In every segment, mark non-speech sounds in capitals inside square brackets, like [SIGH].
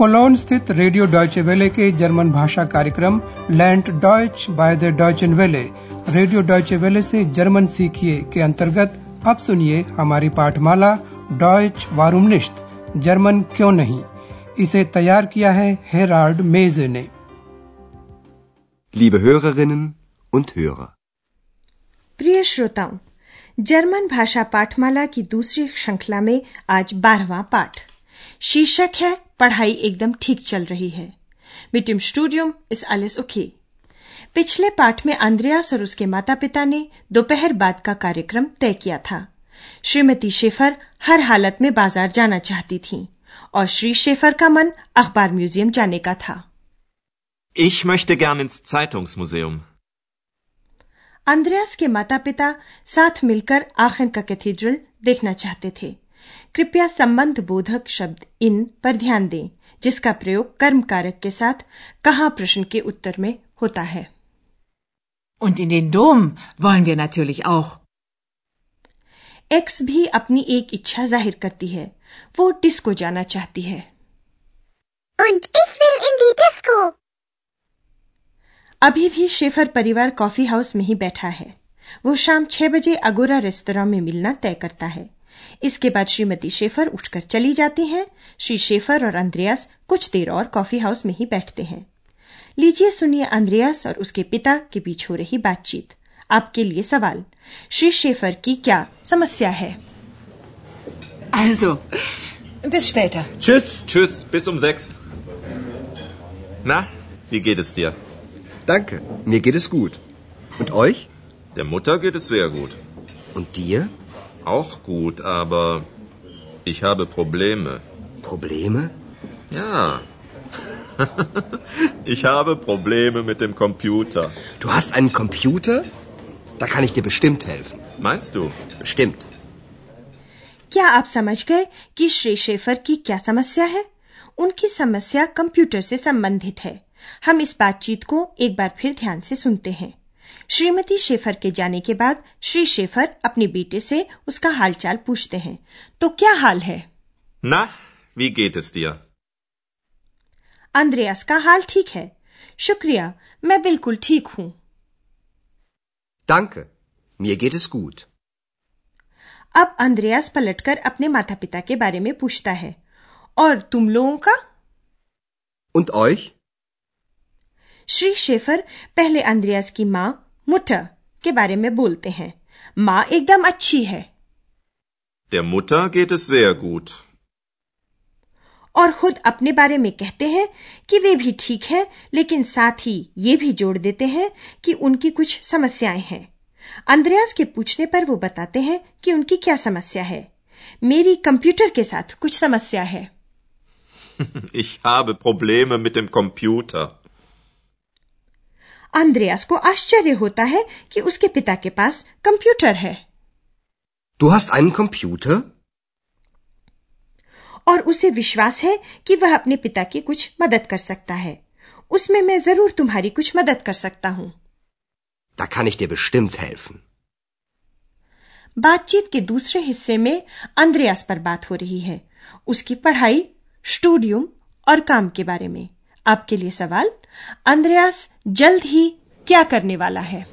Colon स्थित radio Deutsche वेले के जर्मन भाषा कार्यक्रम लैंड Deutsch by the Deutsche Welle. Radio Deutsche वेले से जर्मन सीखिए के अंतर्गत अब सुनिए हमारी पाठमाला डॉयच वारूमनिश्त जर्मन क्यों नहीं? इसे तैयार किया है हेराल्ड मेजे ने। Liebe Hörerinnen und Hörer. प्रिय श्रोताओं जर्मन भाषा पाठमाला की दूसरी श्रृंखला में आज बारहवा पाठ। शीर्षक है पढ़ाई एकदम ठीक चल रही है। मिटिम स्टूडियम इस आलिस ओके पिछले पाठ में अंद्रयास और उसके माता पिता ने दोपहर बाद का कार्यक्रम तय किया था। श्रीमती शेफर हर हालत में बाज़ार जाना चाहती थीं और श्री शेफर का मन अखबार म्यूज़ियम जाने का था। Ich möchte gern ins Zeitungsmuseum. अंद्रयास के माता पिता साथ मिलकर आखिर का कैथीड्रल देखना चाहते थे। कृपया संबंध बोधक शब्द इन पर ध्यान दें जिसका प्रयोग कर्म कारक के साथ कहा प्रश्न के उत्तर में होता है Und in den Dom wollen wir natürlich auch. एक्स भी अपनी एक इच्छा ज़ाहिर करती है वो डिस्को जाना चाहती है Und ich will in die Disco. अभी भी शेफर परिवार कॉफ़ी हाउस में ही बैठा है वो शाम छह बजे अगोरा रेस्तरा में मिलना तय करता है इसके बाद श्रीमती शेफर उठकर चली जाती हैं श्री शेफर और अंद्रयास कुछ देर और कॉफ़ी हाउस में ही बैठते हैं लीजिए सुनिए अंद्रयास और उसके पिता के बीच हो रही बातचीत आपके लिए सवाल श्री शेफर की क्या समस्या है Also, bis später. Tschüss. Tschüss, bis um sechs. Na, wie geht es dir? Danke, mir geht es gut. Und euch? Der Mutter geht es sehr gut. Und dir? Auch gut, aber ich habe Probleme. Probleme? Ja. [LAUGHS] ich habe Probleme mit dem Computer. Du hast einen Computer? Da kann ich dir bestimmt helfen. Meinst du? Bestimmt. क्या आप समझ गए कि Shri Schafer की क्या समस्या है उनकी समस्या कंप्यूटर से संबंधित है हम इस बातचीत को एक बार फिर ध्यान से सुनते हैं श्रीमती शेफर के जाने के बाद श्री शेफर अपने बेटे से उसका हालचाल पूछते हैं तो क्या हाल है Na, wie geht es dir? अंद्रयास का हाल ठीक है शुक्रिया मैं बिल्कुल ठीक हूँ Danke, mir geht es gut. अब अंद्रयास पलटकर अपने माता पिता के बारे में पूछता है और तुम लोगों का Und euch? श्री शेफर पहले अंद्रयास की माँ मुटर के बारे में बोलते हैं। माँ एकदम अच्छी है। Der Mutter geht es sehr gut. और खुद अपने बारे में कहते हैं कि वे भी ठीक है लेकिन साथ ही ये भी जोड़ देते हैं कि उनकी कुछ समस्याएँ हैं। अंद्रयास के पूछने पर वो बताते हैं कि उनकी क्या समस्या है। मेरी कंप्यूटर के साथ कुछ समस्या है। [LAUGHS] Ich habe Probleme mit dem Computer. अंद्रयास को आश्चर्य होता है कि उसके पिता के पास कंप्यूटर है। Du hast einen Computer? और उसे विश्वास है कि वह अपने पिता की कुछ मदद कर सकता है। उसमें मैं ज़रूर तुम्हारी कुछ मदद कर सकता हूँ। Da kann ich dir bestimmt helfen. बातचीत के दूसरे हिस्से में अंद्रयास पर बात हो रही है। उसकी पढ़ाई स्टूडियम और काम के बारे में। आपके लिए सवाल अंद्रयास जल्द ही क्या करने वाला है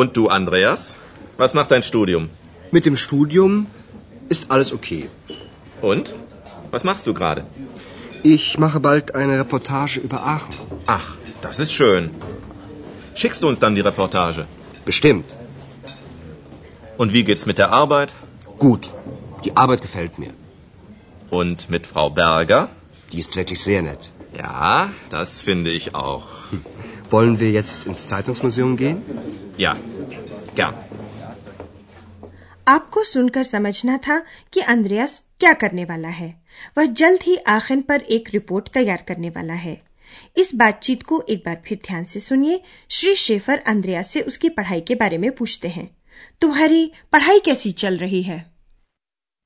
Und du, Andreas? Was macht dein Studium? Mit dem Studium ist alles okay. Und? Was machst du gerade? Ich mache bald eine Reportage über Aachen. Ach, das ist schön. Schickst du uns dann die Reportage? Bestimmt. Und wie geht's mit der Arbeit? Gut. Die Arbeit gefällt mir. Und mit Frau Berger? Die ist wirklich sehr nett. Ja, das finde ich auch. [LAUGHS] Wollen wir jetzt ins Zeitungsmuseum gehen? Ja, gern. आपको सुनकर समझना था कि अंद्रयास क्या करने वाला है वह जल्द ही आखिर पर एक रिपोर्ट तैयार करने वाला है इस बातचीत को एक बार फिर ध्यान से सुनिए श्री शेफर अंद्रयास से उसकी पढ़ाई के बारे में पूछते हैं तुम्हारी पढ़ाई कैसी चल रही है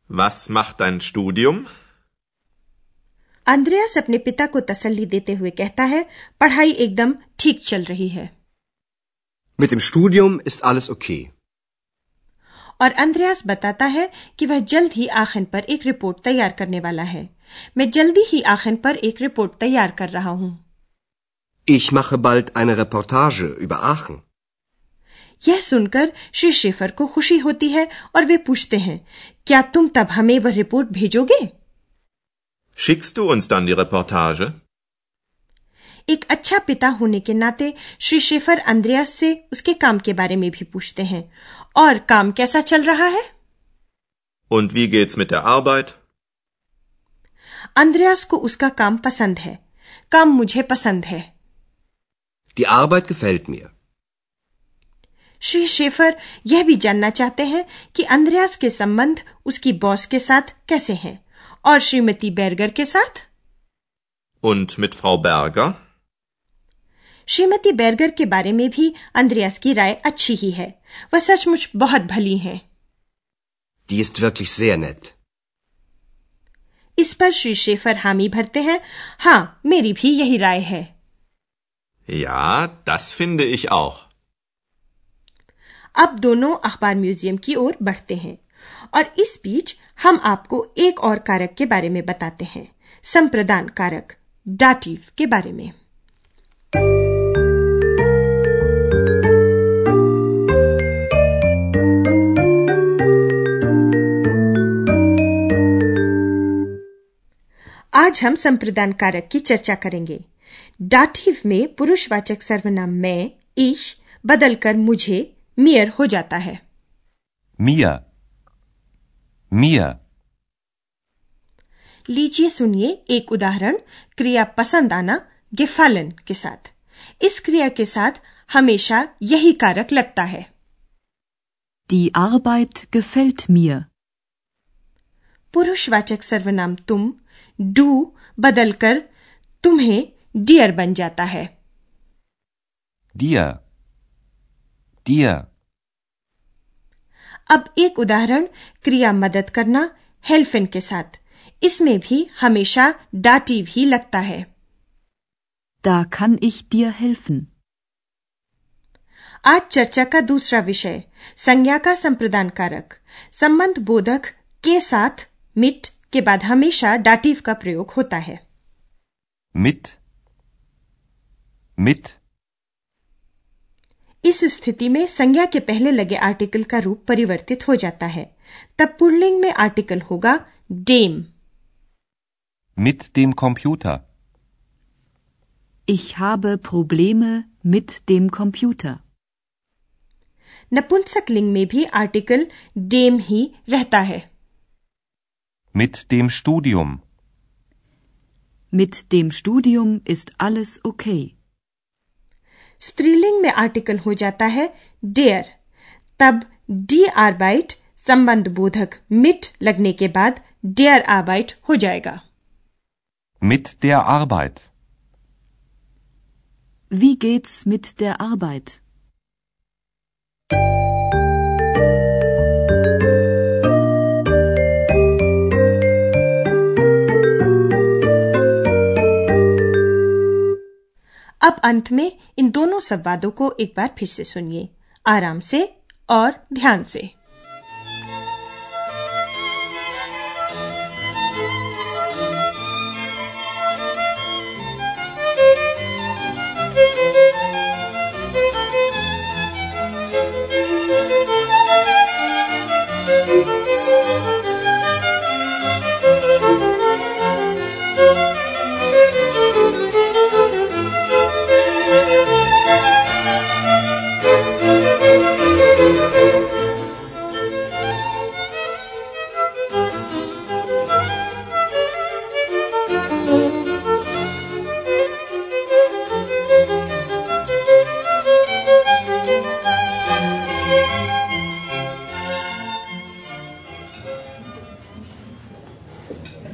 Was macht dein Studium? अंद्रयास अपने पिता को तसल्ली देते हुए कहता है पढ़ाई एकदम ठीक चल रही है Mit dem Studium ist alles okay. और अंद्रयास बताता है कि वह जल्द ही आखिर पर एक रिपोर्ट तैयार करने वाला है मैं जल्दी ही आखिर पर एक रिपोर्ट तैयार कर रहा हूँ Ich mache bald eine Reportage über Aachen. यह सुनकर श्री शेफर को खुशी होती है और वे पूछते हैं क्या तुम तब हमें वह रिपोर्ट भेजोगे Schickst du uns dann die Reportage? एक अच्छा पिता होने के नाते श्री शेफर अंद्रयास से उसके काम के बारे में भी पूछते हैं और काम कैसा चल रहा है Und wie geht's mit der Arbeit? अंद्रयास को उसका काम पसंद है काम मुझे पसंद है Die Arbeit gefällt mir. Shri Schafer यह भी जानना चाहते हैं कि अंद्रयास के संबंध उसकी बॉस के साथ कैसे हैं और श्रीमती बैरगर के साथ Und mit Frau Berger? Shrimati बैरगर के बारे में भी अंद्रयास की राय अच्छी ही है वह सचमुच बहुत भली हैं Die ist wirklich sehr nett. इस पर श्री शेफर हामी भरते हैं हाँ मेरी भी यही राय है Ja, das finde ich auch. अब दोनों अखबार म्यूज़ियम की ओर बढ़ते हैं और इस बीच हम आपको एक और कारक के बारे में बताते हैं, संप्रदान कारक, डाटिव के बारे में आज हम संप्रदान कारक की चर्चा करेंगे डाटिव में पुरुषवाचक सर्वनाम मैं, ईश बदलकर मुझे, मियर हो जाता है Mir. Mir. लीजिए सुनिए एक उदाहरण क्रिया पसंद आना गेफालन के साथ इस क्रिया के साथ हमेशा यही कारक लगता है Die Arbeit gefällt mir. पुरुषवाचक सर्वनाम तुम डू बदलकर तुम्हें डियर बन जाता है Dir. Dir. अब एक उदाहरण क्रिया मदद करना हेल्फिन के साथ इसमें भी हमेशा डाटिव ही लगता है Da kann ich dir helfen. आज चर्चा का दूसरा विषय संज्ञा का संप्रदान कारक संबंध बोधक के साथ मिट के बाद हमेशा डाटिव का प्रयोग होता है Mit. Mit. इस स्थिति में संज्ञा के पहले लगे आर्टिकल का रूप परिवर्तित हो जाता है तब पुल्लिंग में आर्टिकल होगा डेम Mit dem Computer. Ich habe Probleme mit dem Computer. नपुंसक लिंग में भी आर्टिकल डेम ही रहता है Mit dem Studium. Mit dem Studium ist alles okay. स्त्रीलिंग में आर्टिकल हो जाता है डेयर तब डी आरबाइट संबंध बोधक मिट लगने के बाद डेयर आरबाइट हो जाएगा Mit der Arbeit. Wie geht's mit der Arbeit? अब अंत में इन दोनों संवादों को एक बार फिर से सुनिए। आराम से और ध्यान से।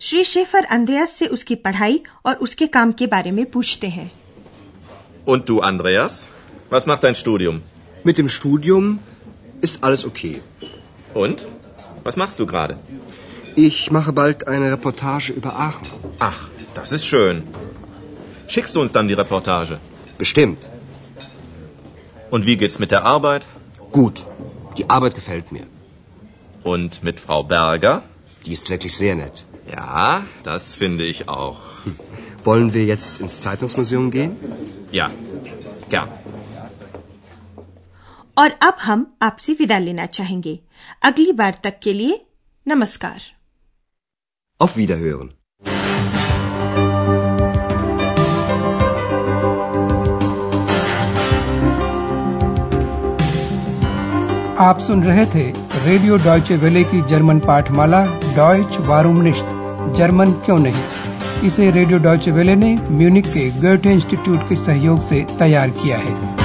Shri Schaefer Andreas से उसकी पढ़ाई और उसके काम के बारे में पूछते हैं Und du, Andreas? Was macht dein Studium? Mit dem Studium ist alles okay. Und? Was machst du gerade? Ich mache bald eine Reportage über Aachen. Ach, das ist schön. Schickst du uns dann die Reportage? Bestimmt. Und wie geht's mit der Arbeit? Gut. Die Arbeit gefällt mir. Und mit Frau Berger? Die ist wirklich sehr nett. Ja, das finde ich auch. Wollen wir jetzt ins Zeitungsmuseum gehen? Ja, gern. और अब हम आपसे विदा लेना चाहेंगे अगली बार तक के लिए नमस्कार Auf Wiederhören. आप सुन रहे थे रेडियो डॉयचे वेले की जर्मन पाठमाला डॉयच वारूम निश्त जर्मन क्यों नहीं? इसे रेडियो डॉयचे वेले ने म्यूनिक के गोएटे इंस्टीट्यूट के सहयोग से तैयार किया है।